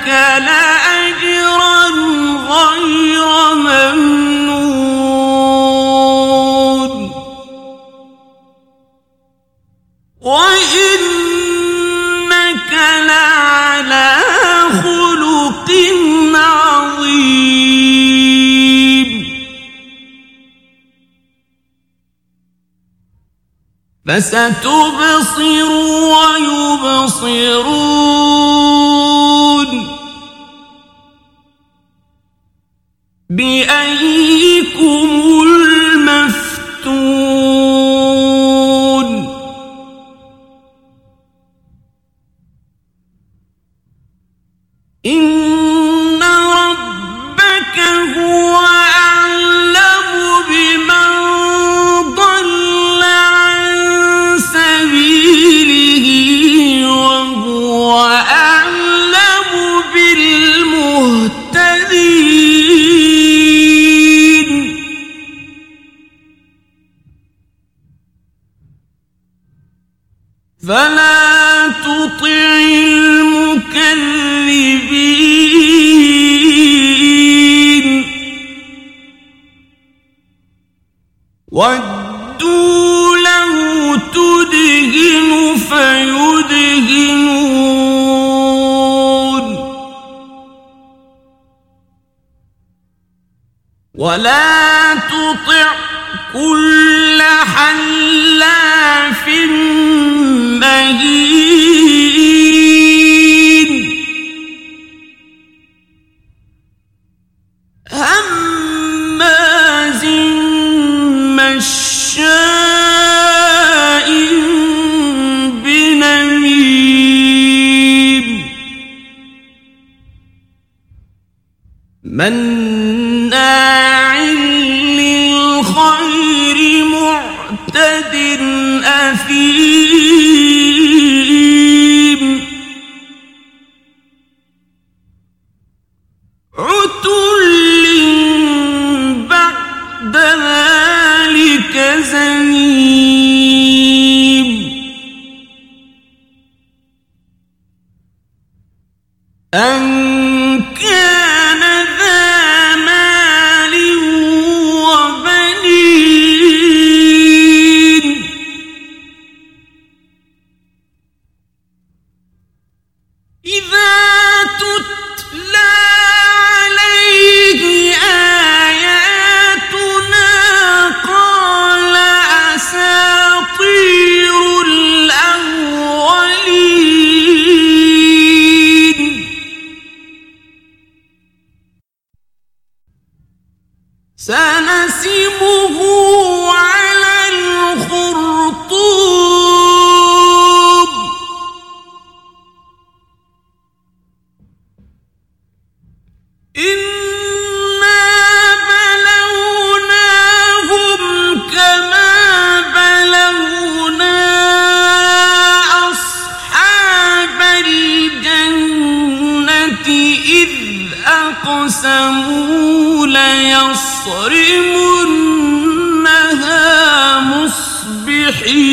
لك لأجرا غير ممنون. وإنك لعلى خلق عظيم. فستبصر ويبصرون. فلا تطع المكذبين ودوا له تدهن فيدهنون ولا تطع كل حلاف معتد أثيم. سنسمه على الخرطوم. إنا بلوناهم كما أصحاب الجنة إذ أقسموا ليصرمنها مصبحين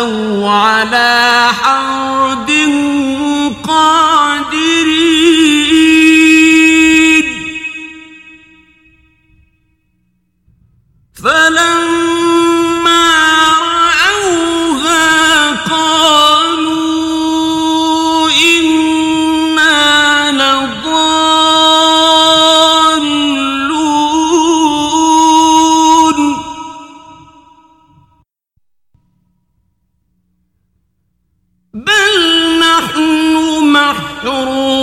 وغدوا على حرد قادرين محرومون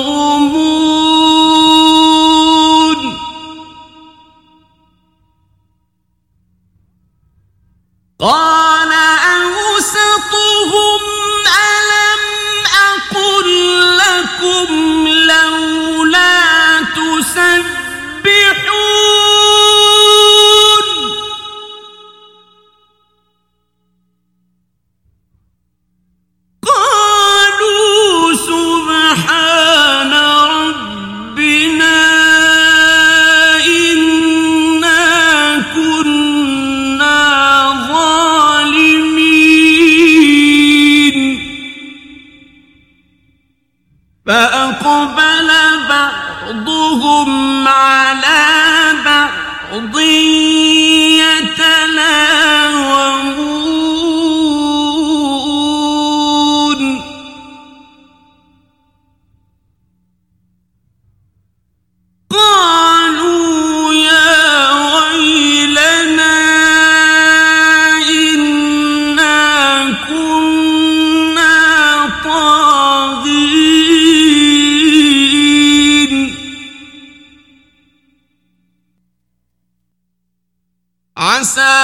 عسى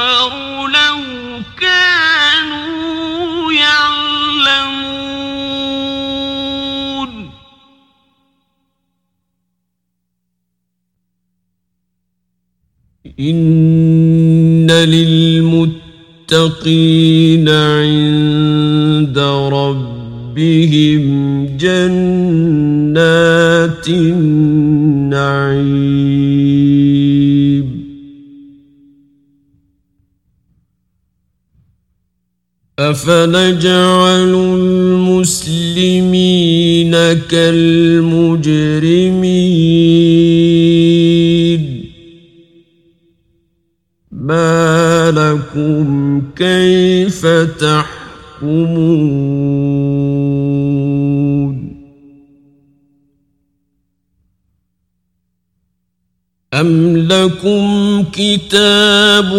أكبر لو كانوا يعلمون. إن للمتقين عند ربهم جنات أفنجعل المسلمين كالمجرمين. ما لكم كيف تحكمون؟ أم لكم كتاب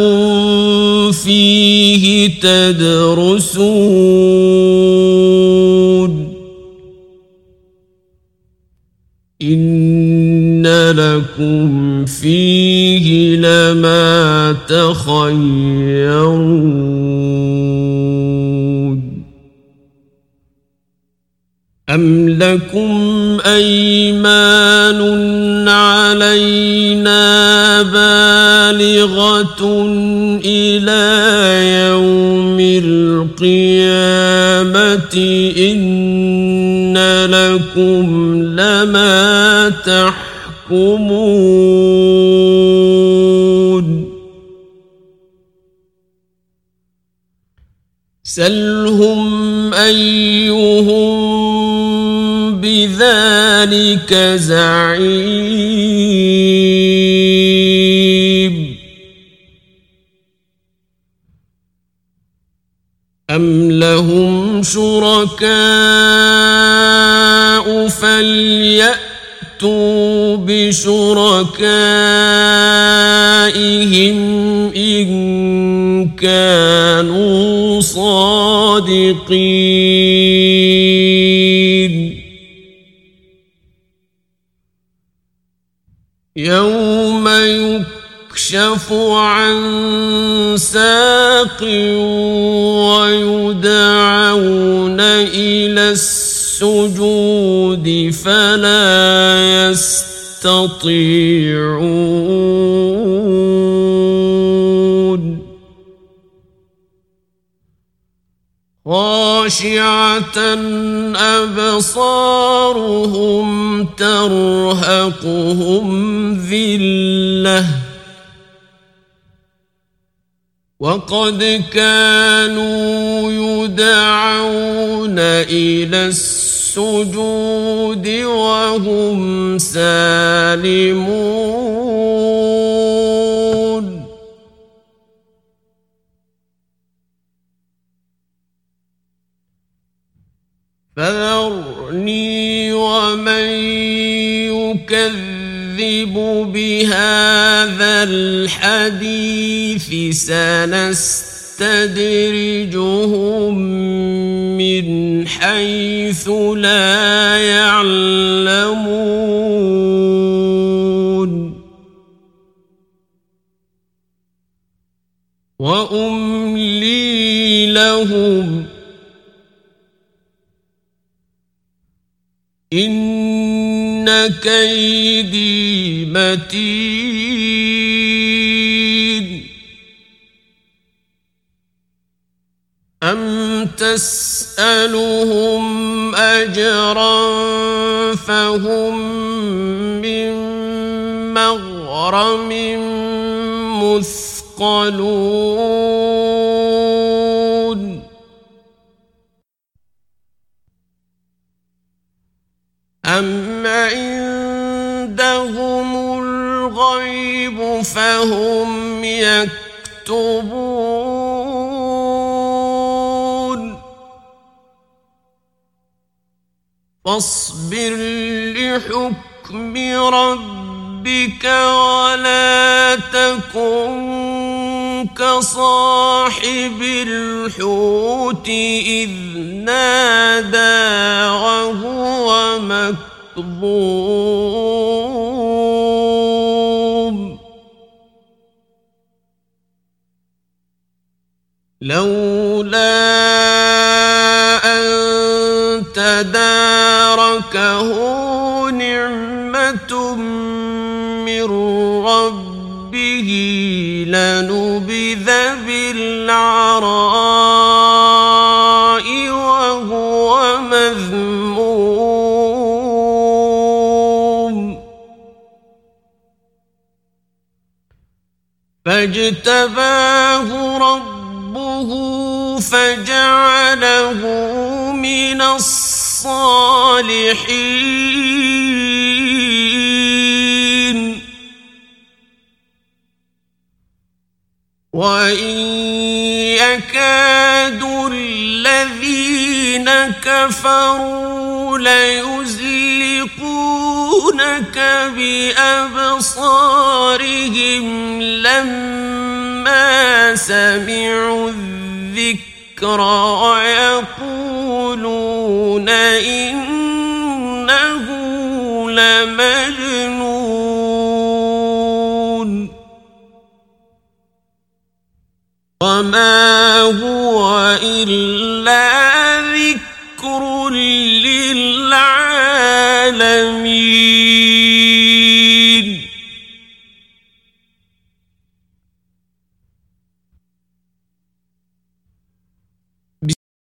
فيه تدرسون إن لكم فيه لما تخيرون أم لكم أيمان علينا بالغة إلى يوم القيامة إن لكم لما تحكمون. سلهم أيهم بذلك زعيم. أم لهم شركاء فليأتوا بشركائهم إن كانوا صادقين. يكشف عن ساق ويدعون إلى السجود فلا يستطيعون. خاشعة أبصارهم ترهقهم ذلة. وقد كانوا يدعون إلى السجود وهم سالمون. فذرني ومن يكذب بهذا الحديث سنستدرجهم من حيث لا يعلمون وأملي لهم إن كيدي متين. أم تسألهم أجرا فهم من مغرم مثقلون؟ فهم يكتبون. فاصبر لحكم ربك ولا تكن كصاحب الحوت إذ نادى وهو مكظوم. لولا أن تداركه نعمة من ربه لنبذ بالعراء وهو مذموم. فاجتباه ربه فجعله من الصالحين. وإن يكاد الذين كفروا ليزلقونك بأبصارهم لما سمعوا الذكر ويقولون إنه لمجنون وما هو إلا